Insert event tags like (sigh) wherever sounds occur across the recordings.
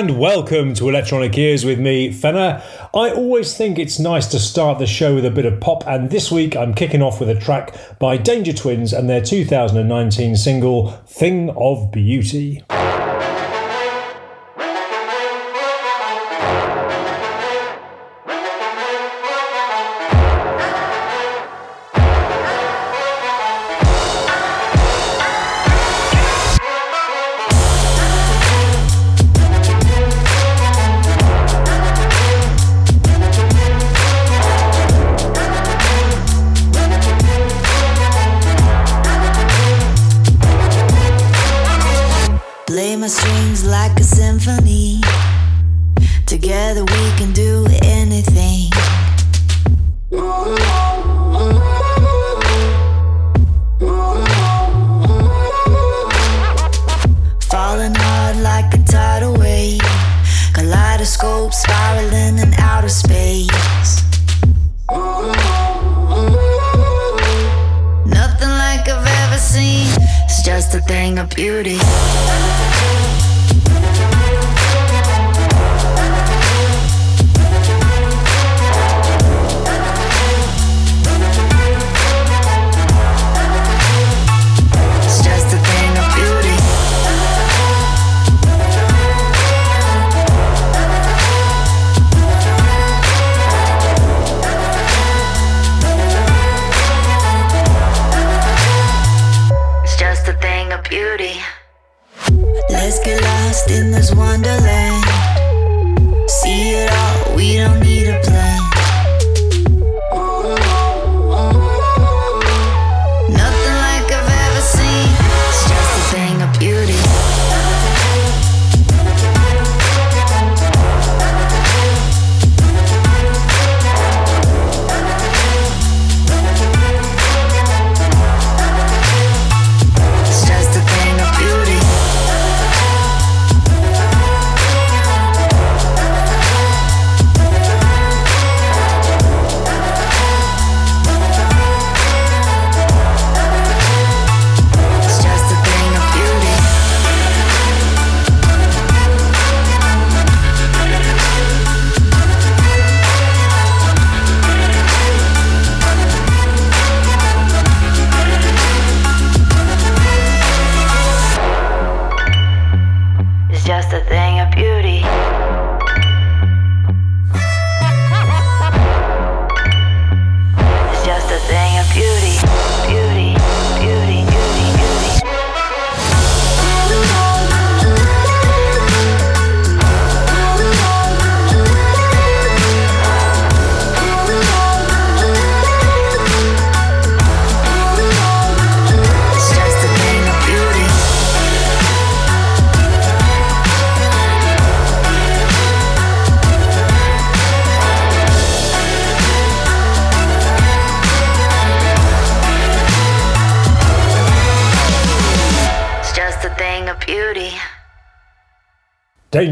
and welcome to Electronic Ears with me, Fenner. I always think it's nice to start the show with a bit of pop, and this week I'm kicking off with a track by Danger Twins and their 2019 single, Thing of Beauty.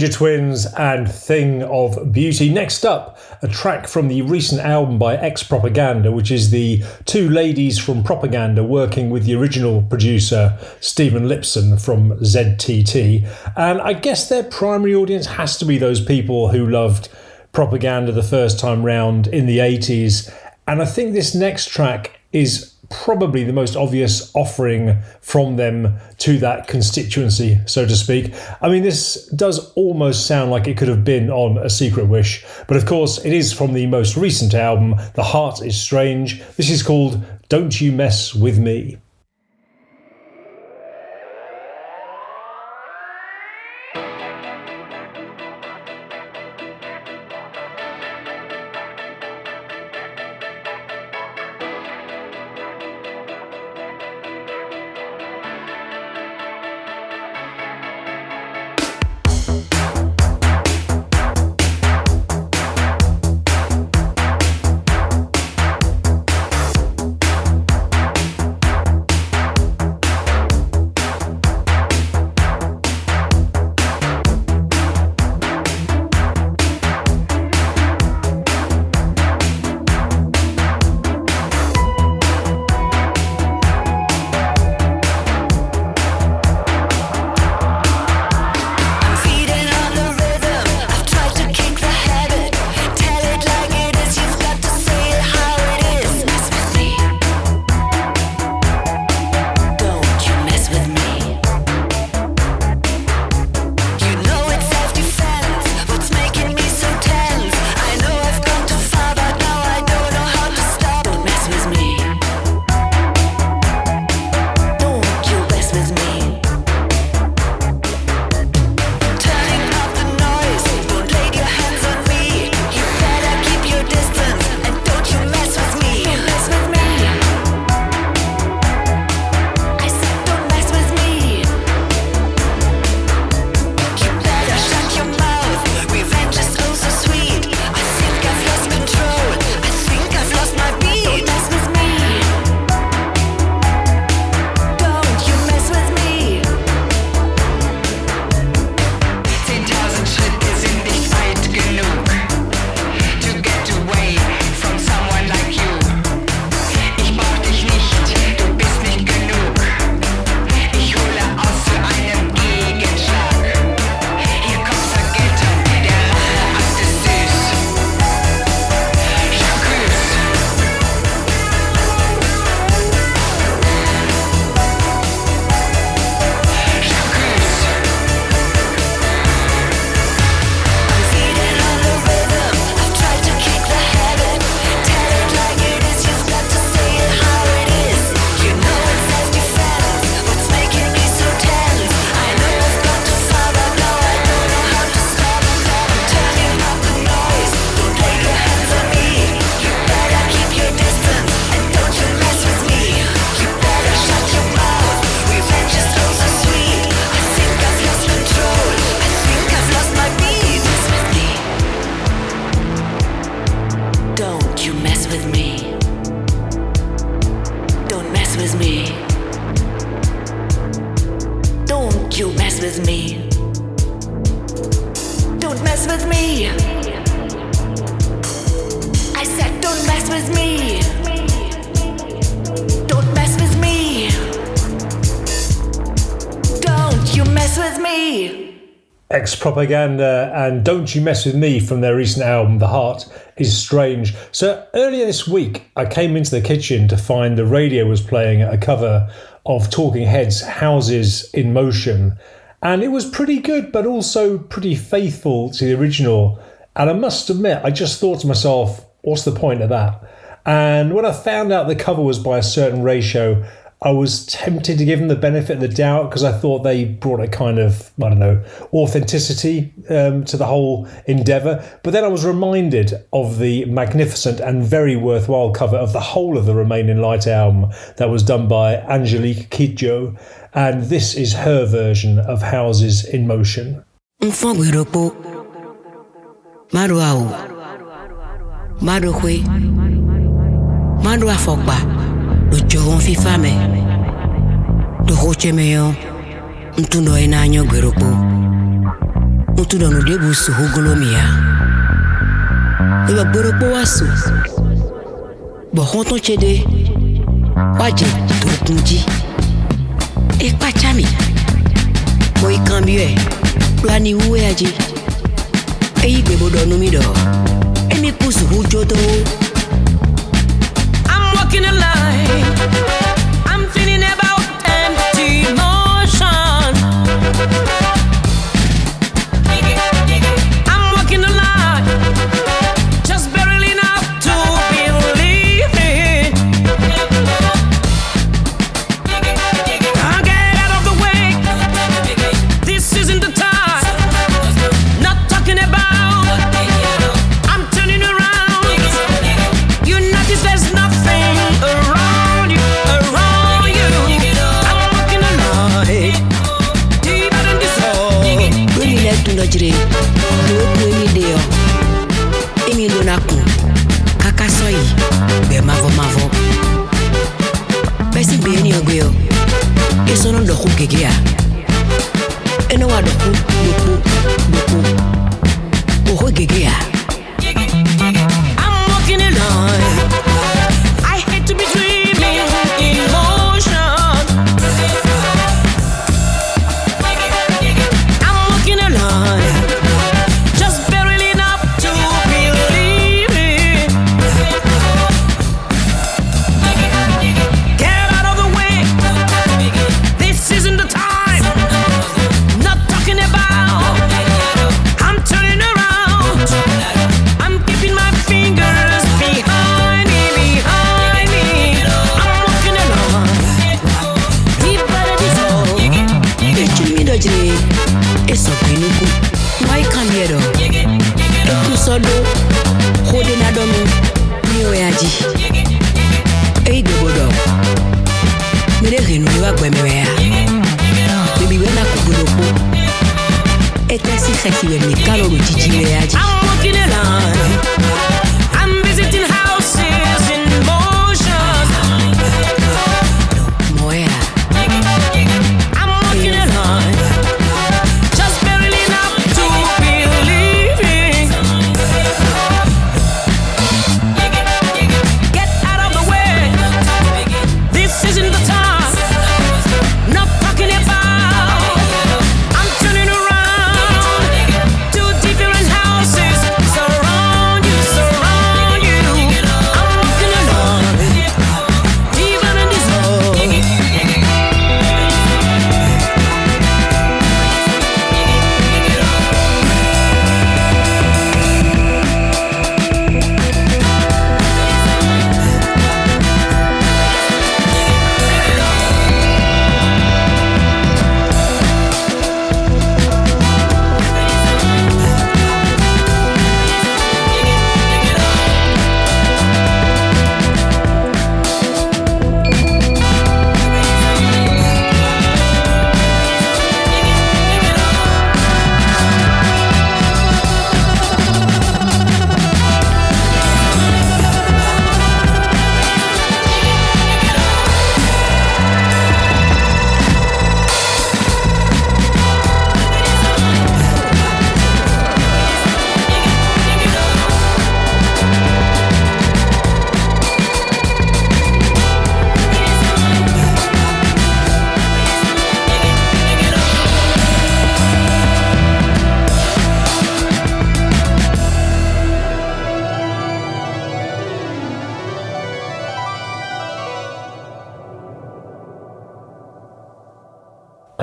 Twins and Thing of Beauty. Next up, a track from the recent album by X Propaganda, which is the two ladies from Propaganda working with the original producer, Stephen Lipson from ZTT. And I guess their primary audience has to be those people who loved Propaganda the first time round in the 80s. And I think this next track is probably the most obvious offering from them to that constituency, so to speak. I mean, this does almost sound like it could have been on A Secret Wish, but of course, it is from the most recent album, The Heart is Strange. This is called Don't You Mess With Me. Propaganda and Don't You Mess With Me from their recent album, The Heart is Strange. So earlier this week, I came into the kitchen to find the radio was playing a cover of Talking Heads' Houses in Motion. And it was pretty good, but also pretty faithful to the original. And I must admit, I just thought to myself, what's the point of that? And when I found out the cover was by A Certain Ratio, I was tempted to give them the benefit of the doubt because I thought they brought a kind of, I don't know, authenticity um, to the whole endeavour. But then I was reminded of the magnificent and very worthwhile cover of the whole of the Remain in Light album that was done by Angelique Kidjo. And this is her version of Houses in Motion. Uchogo fifame Dohoche meyo Ntundo enanyo gweropo Ntundo nudebu suhugolomia Iba e gweropo wasu Bohonton chede Waje tokunji Ekpachami Moi kambye Plani uwe aji Eyi gbebodo numido Emi kusuhujodo Emi hujodo walking a line. surround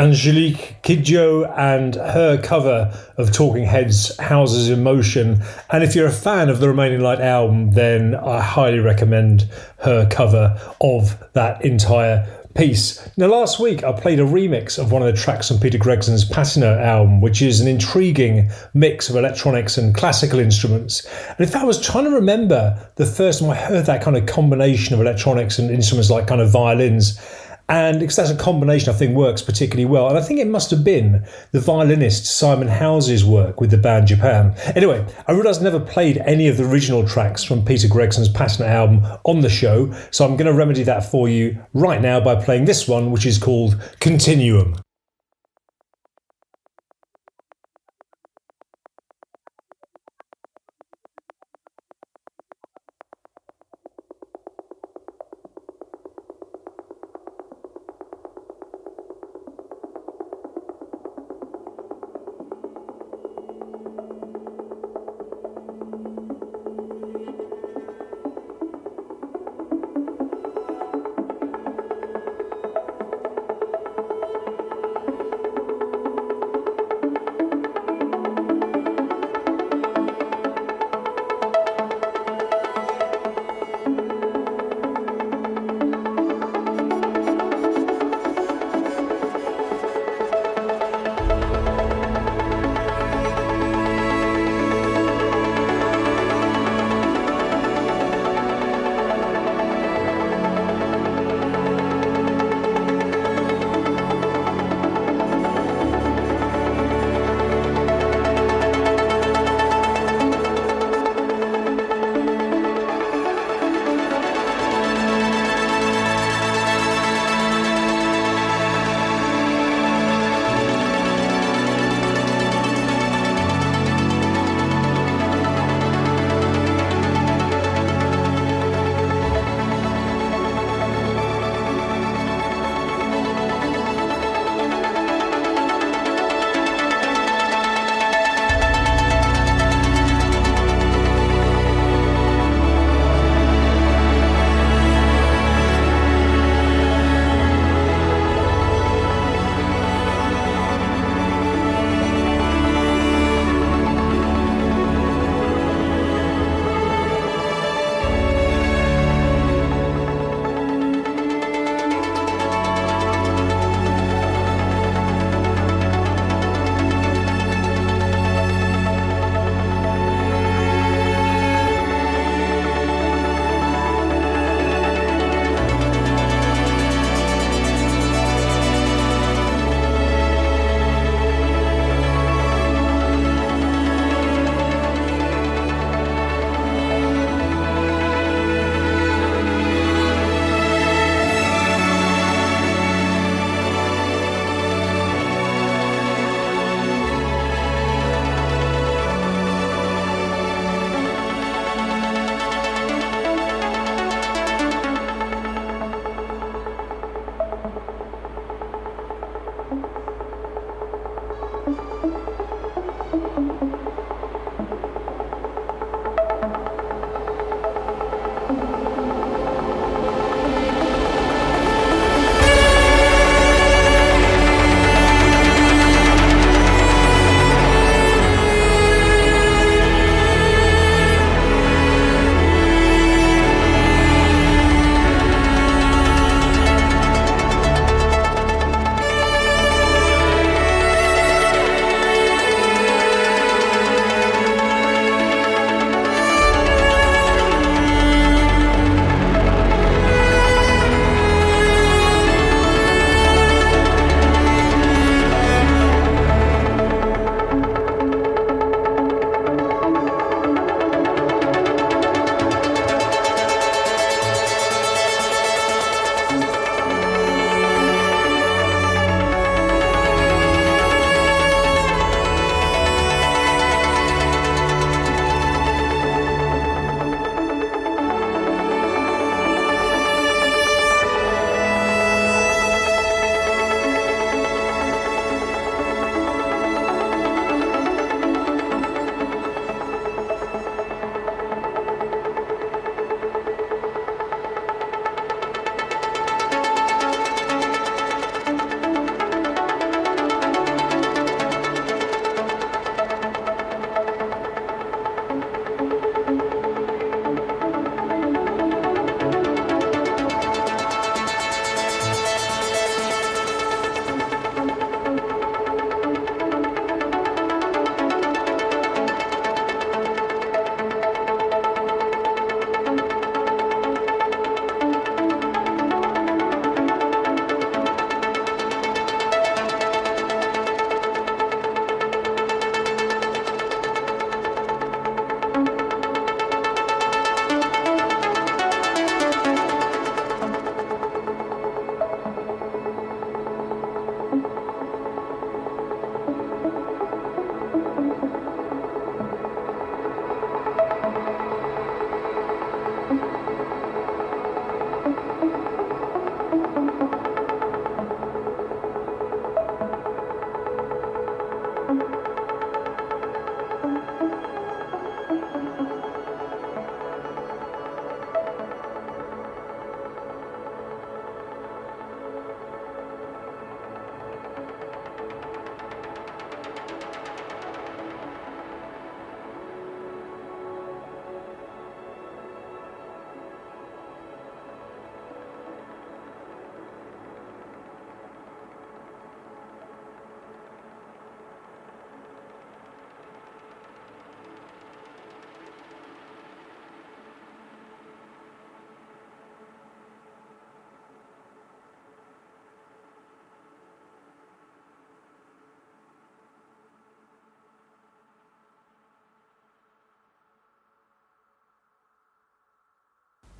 Angelique Kidjo and her cover of Talking Heads, Houses in Motion. And if you're a fan of the Remain in Light album, then I highly recommend her cover of that entire piece. Now, last week I played a remix of one of the tracks on Peter Gregson's Patina album, which is an intriguing mix of electronics and classical instruments. And if I was trying to remember the first time I heard that kind of combination of electronics and instruments like kind of violins, and because that's a combination I think works particularly well. And I think it must have been the violinist Simon House's work with the band Japan. Anyway, I realised I've never played any of the original tracks from Peter Gregson's Patina album on the show, so I'm going to remedy that for you right now by playing this one, which is called Continuum.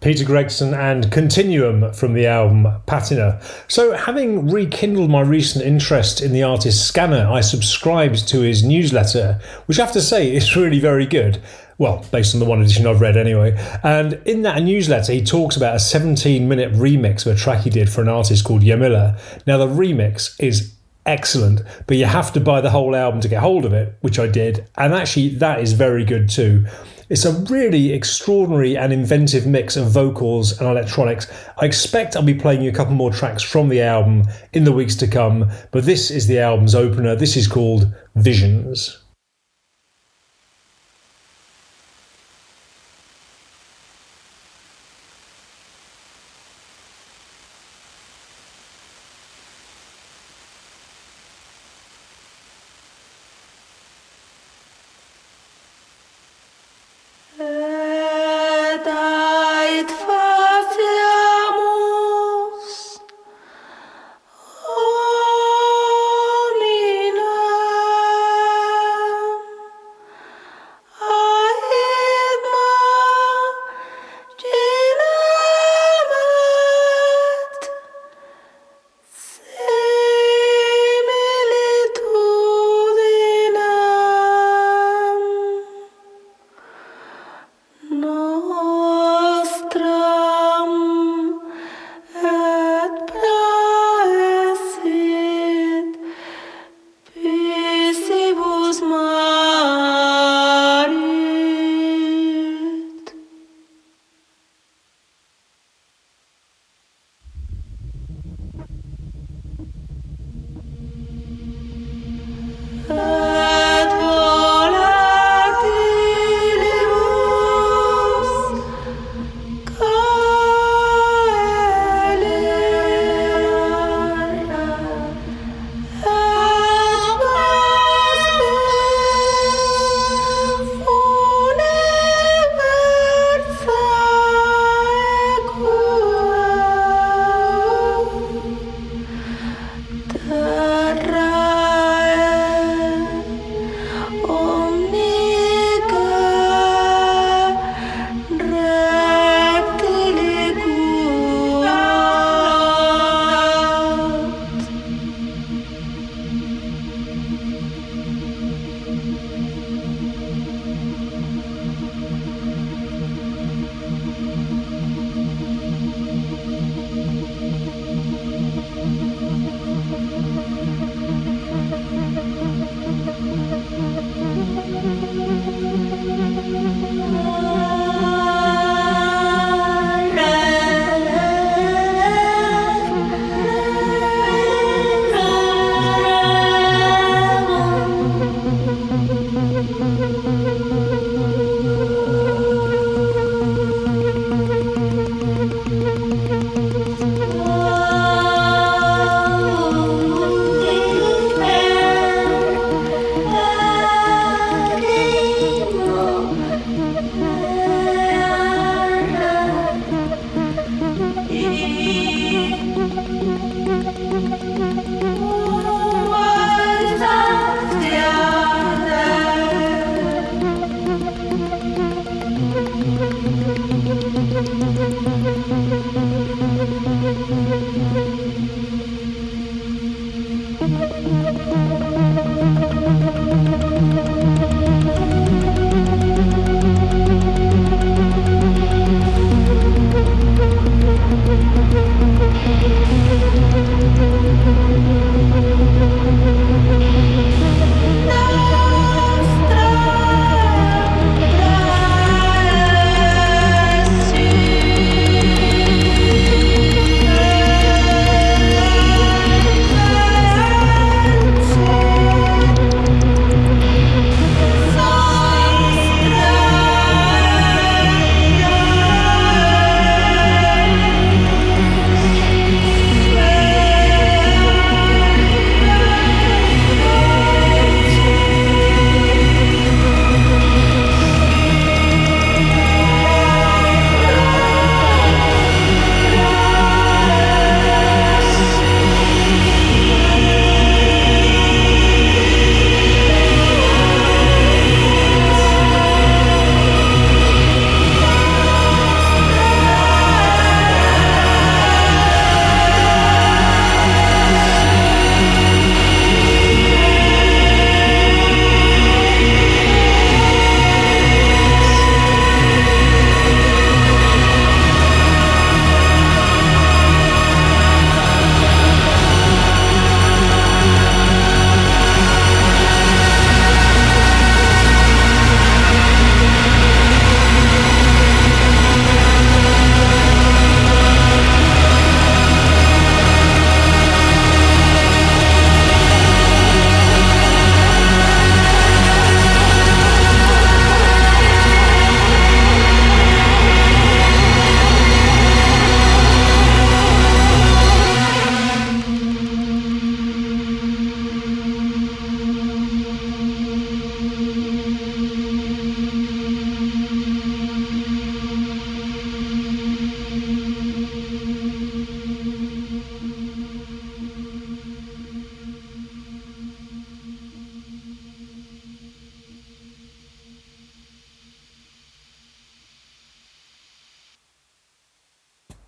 Peter Gregson and Continuum from the album Patina. So, having rekindled my recent interest in the artist Scanner, I subscribed to his newsletter, which I have to say (laughs) is really very good. Well, based on the one edition I've read anyway. And in that newsletter, he talks about a 17 minute remix of a track he did for an artist called Yamila. Now, the remix is excellent, but you have to buy the whole album to get hold of it, which I did. And actually, that is very good too. It's a really extraordinary and inventive mix of vocals and electronics. I expect I'll be playing you a couple more tracks from the album in the weeks to come, but this is the album's opener. This is called Visions.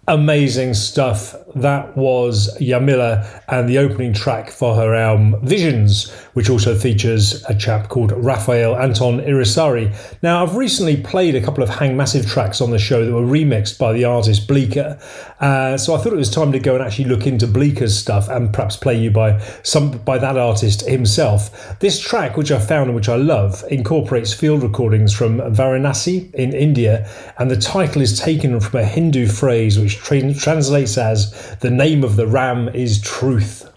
Amazing stuff. That was Yamila and the opening track for her album Visions, which also features a chap called Rafael Anton Irisarri. Now, I've recently played a couple of Hang Massive tracks on the show that were remixed by the artist Bleeker, uh, so I thought it was time to go and actually look into Bleeker's stuff and perhaps play you by some by that artist himself. This track, which I found and which I love, incorporates field recordings from Varanasi in India, and the title is taken from a Hindu phrase which translates as the name of the ram is truth.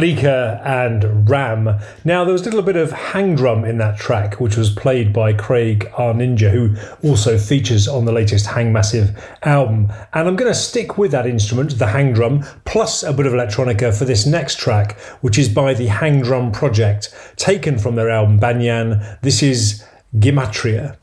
Bleecker and Ram. Now, there was a little bit of hang drum in that track, which was played by Craig R. Ninja, who also features on the latest Hang Massive album. And I'm going to stick with that instrument, the hang drum, plus a bit of electronica for this next track, which is by the Hang Drum Project, taken from their album Banyan. This is Gematria.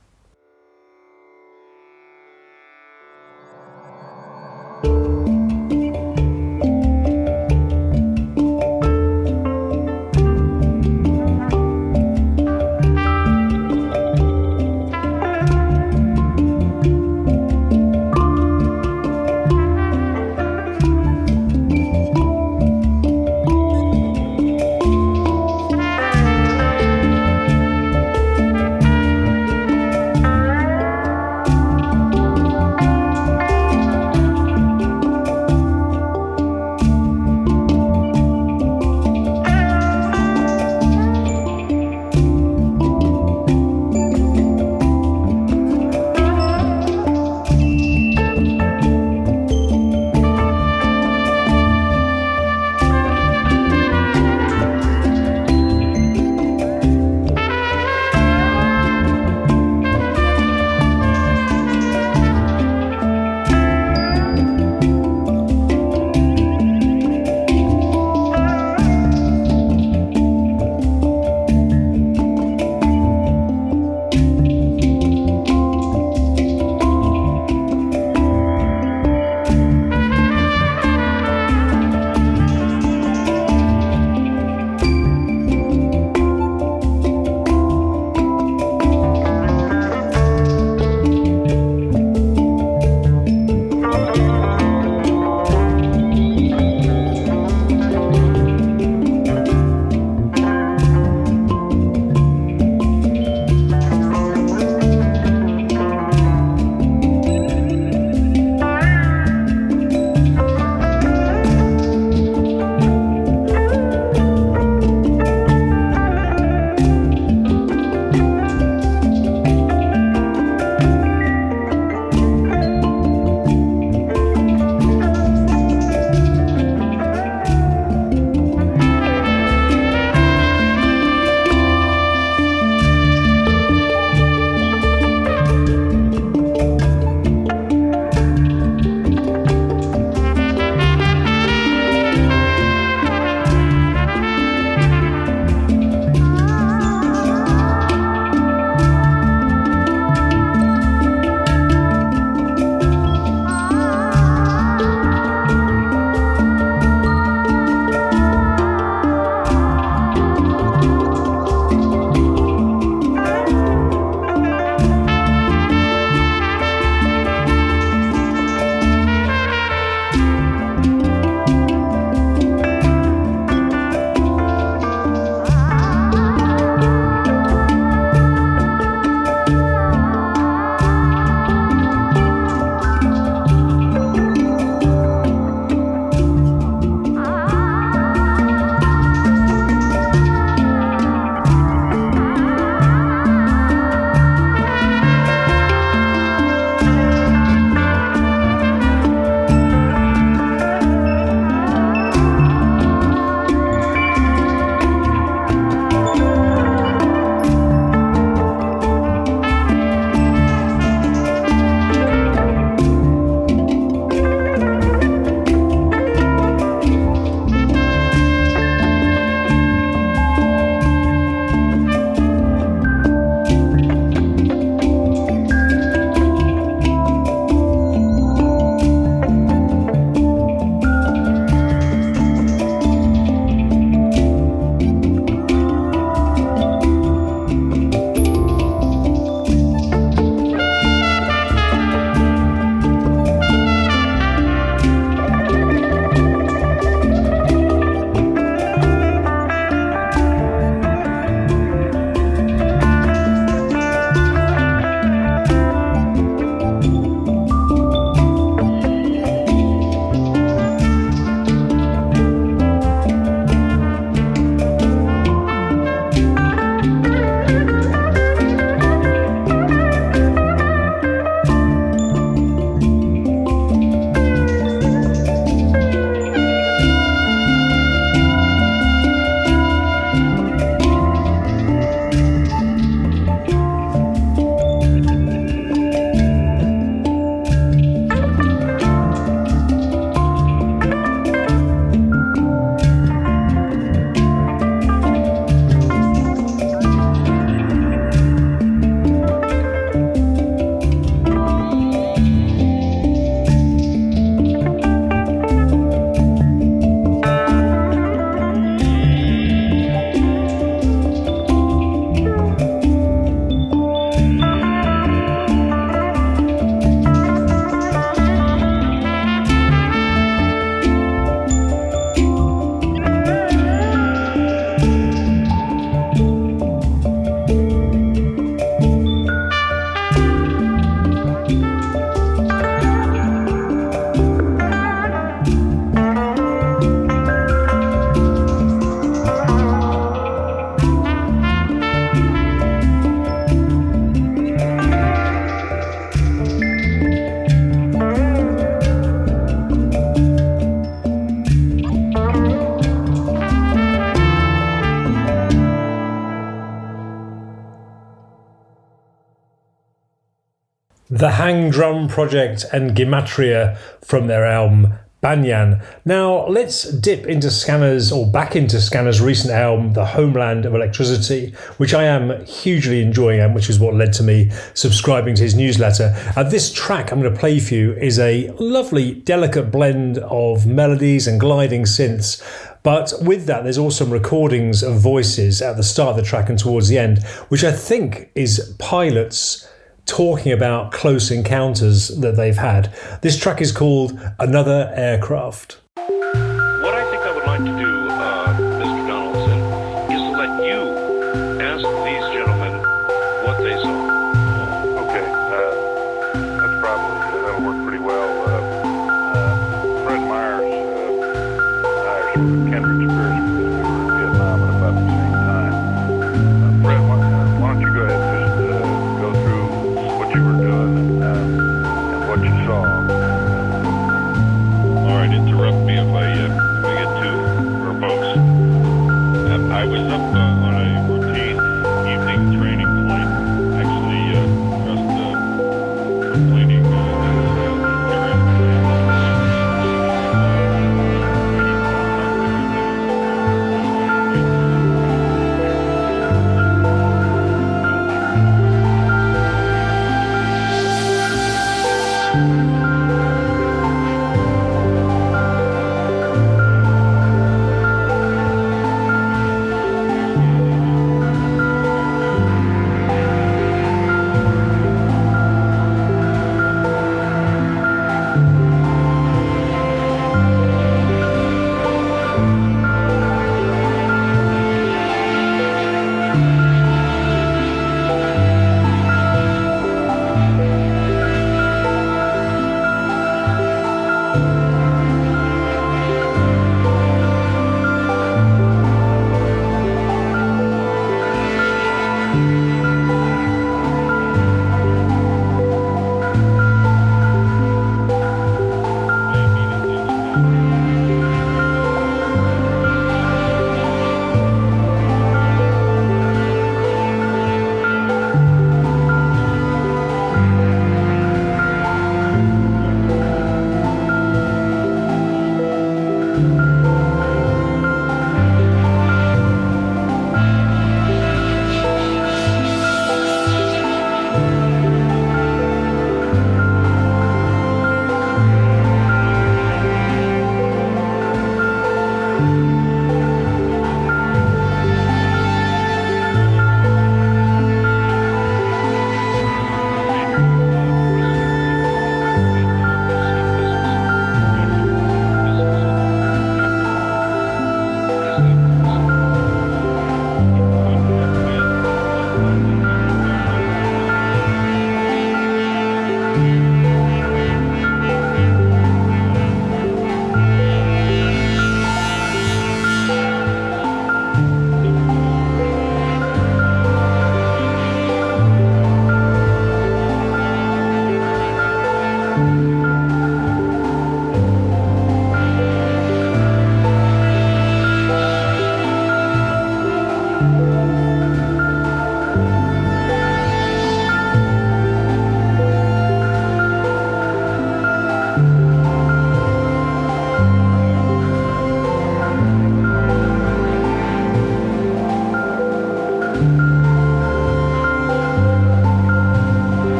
Hang Drum Project and Gematria from their album Banyan. Now, let's dip into Scanner's or back into Scanner's recent album, The Homeland of Electricity, which I am hugely enjoying and which is what led to me subscribing to his newsletter. Uh, this track I'm going to play for you is a lovely, delicate blend of melodies and gliding synths. But with that, there's also some recordings of voices at the start of the track and towards the end, which I think is pilots talking about close encounters that they've had. This track is called Another Aircraft.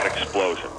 An explosion.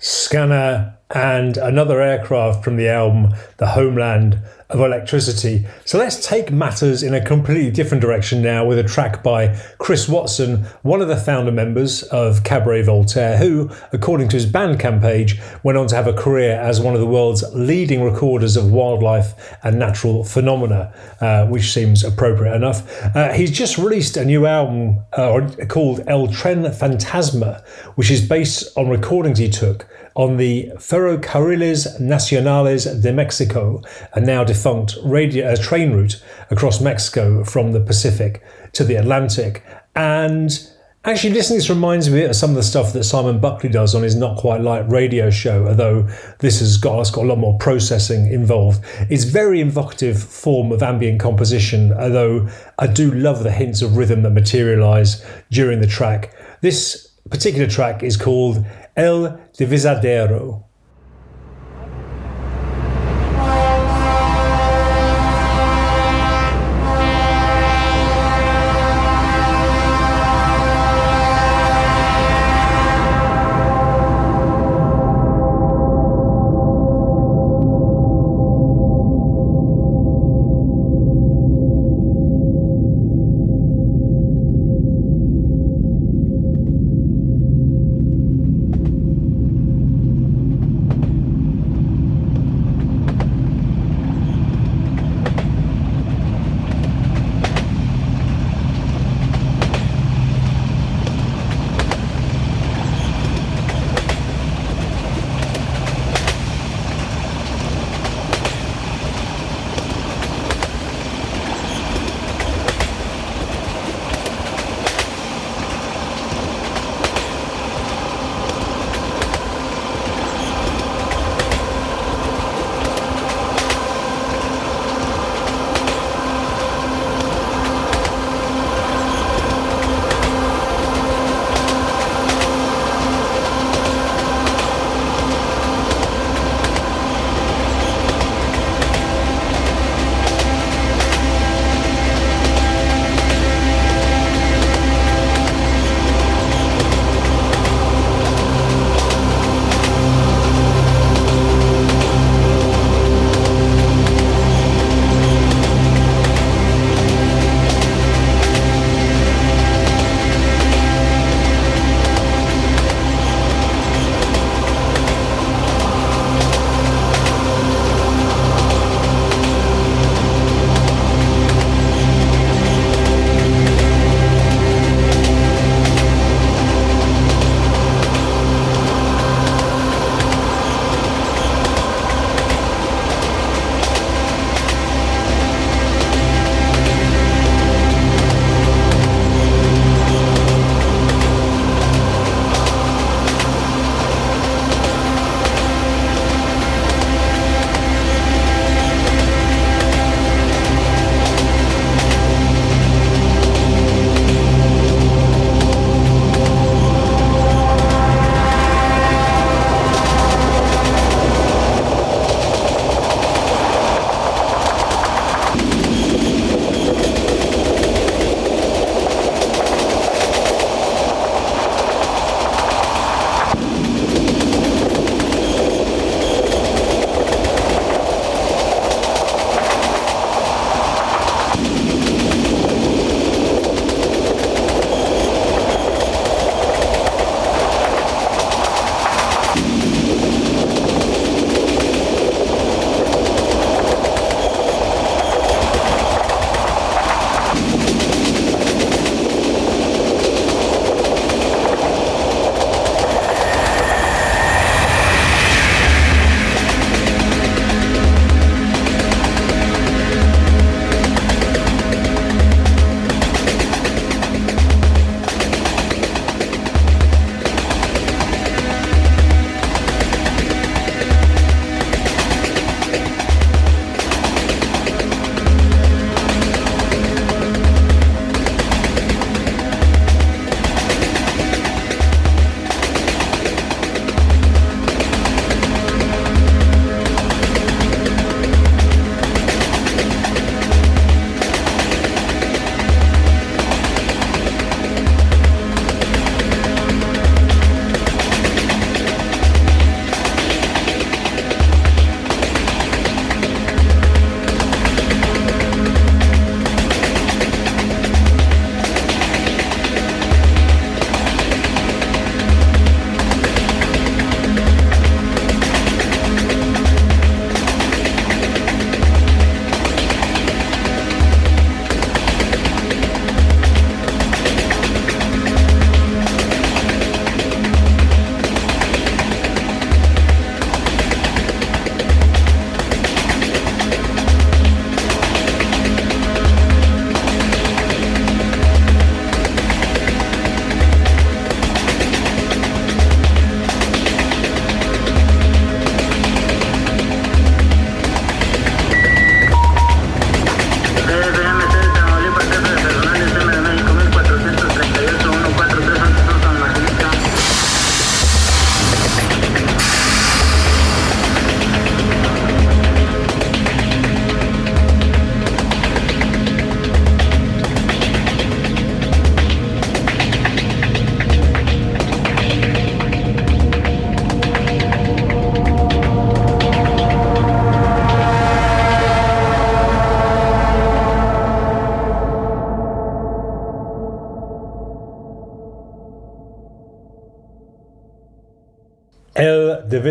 Scanner and another aircraft from the album The Homeland of Electricity. So let's take matters in a completely different direction now with a track by Chris Watson, one of the founder members of Cabaret Voltaire, who, according to his Bandcamp page, went on to have a career as one of the world's leading recorders of wildlife and natural phenomena, uh, which seems appropriate enough. Uh, he's just released a new album uh, called El Tren Fantasma, which is based on recordings he took on the Ferrocarriles Nacionales de Mexico, a now defunct radio, uh, train route across Mexico from the Pacific to the Atlantic. And actually, listening to this reminds me of some of the stuff that Simon Buckley does on his Not Quite Light radio show, although this has got, it's got a lot more processing involved. It's very evocative form of ambient composition, although I do love the hints of rhythm that materialize during the track. This particular track is called El Divisadero.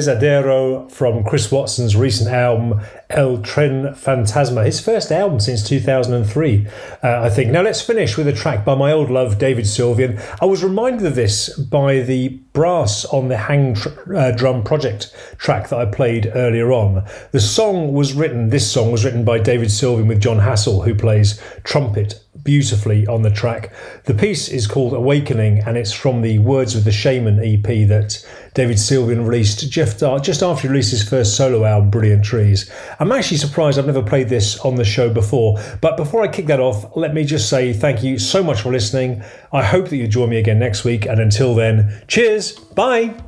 El Divisadero from Chris Watson's recent album El Tren Fantasma, his first album since 2003, uh, I think. Now let's finish with a track by my old love David Sylvian. I was reminded of this by the brass on the Hang tr- uh, Drum Project track that I played earlier on. The song was written, this song was written by David Sylvian with Jon Hassell, who plays trumpet beautifully on the track. The piece is called Awakening and it's from the Words of the Shaman EP that David Sylvian released just, just after he released his first solo album, Brilliant Trees. I'm actually surprised I've never played this on the show before, but before I kick that off, let me just say thank you so much for listening. I hope that you join me again next week, and until then, cheers, bye.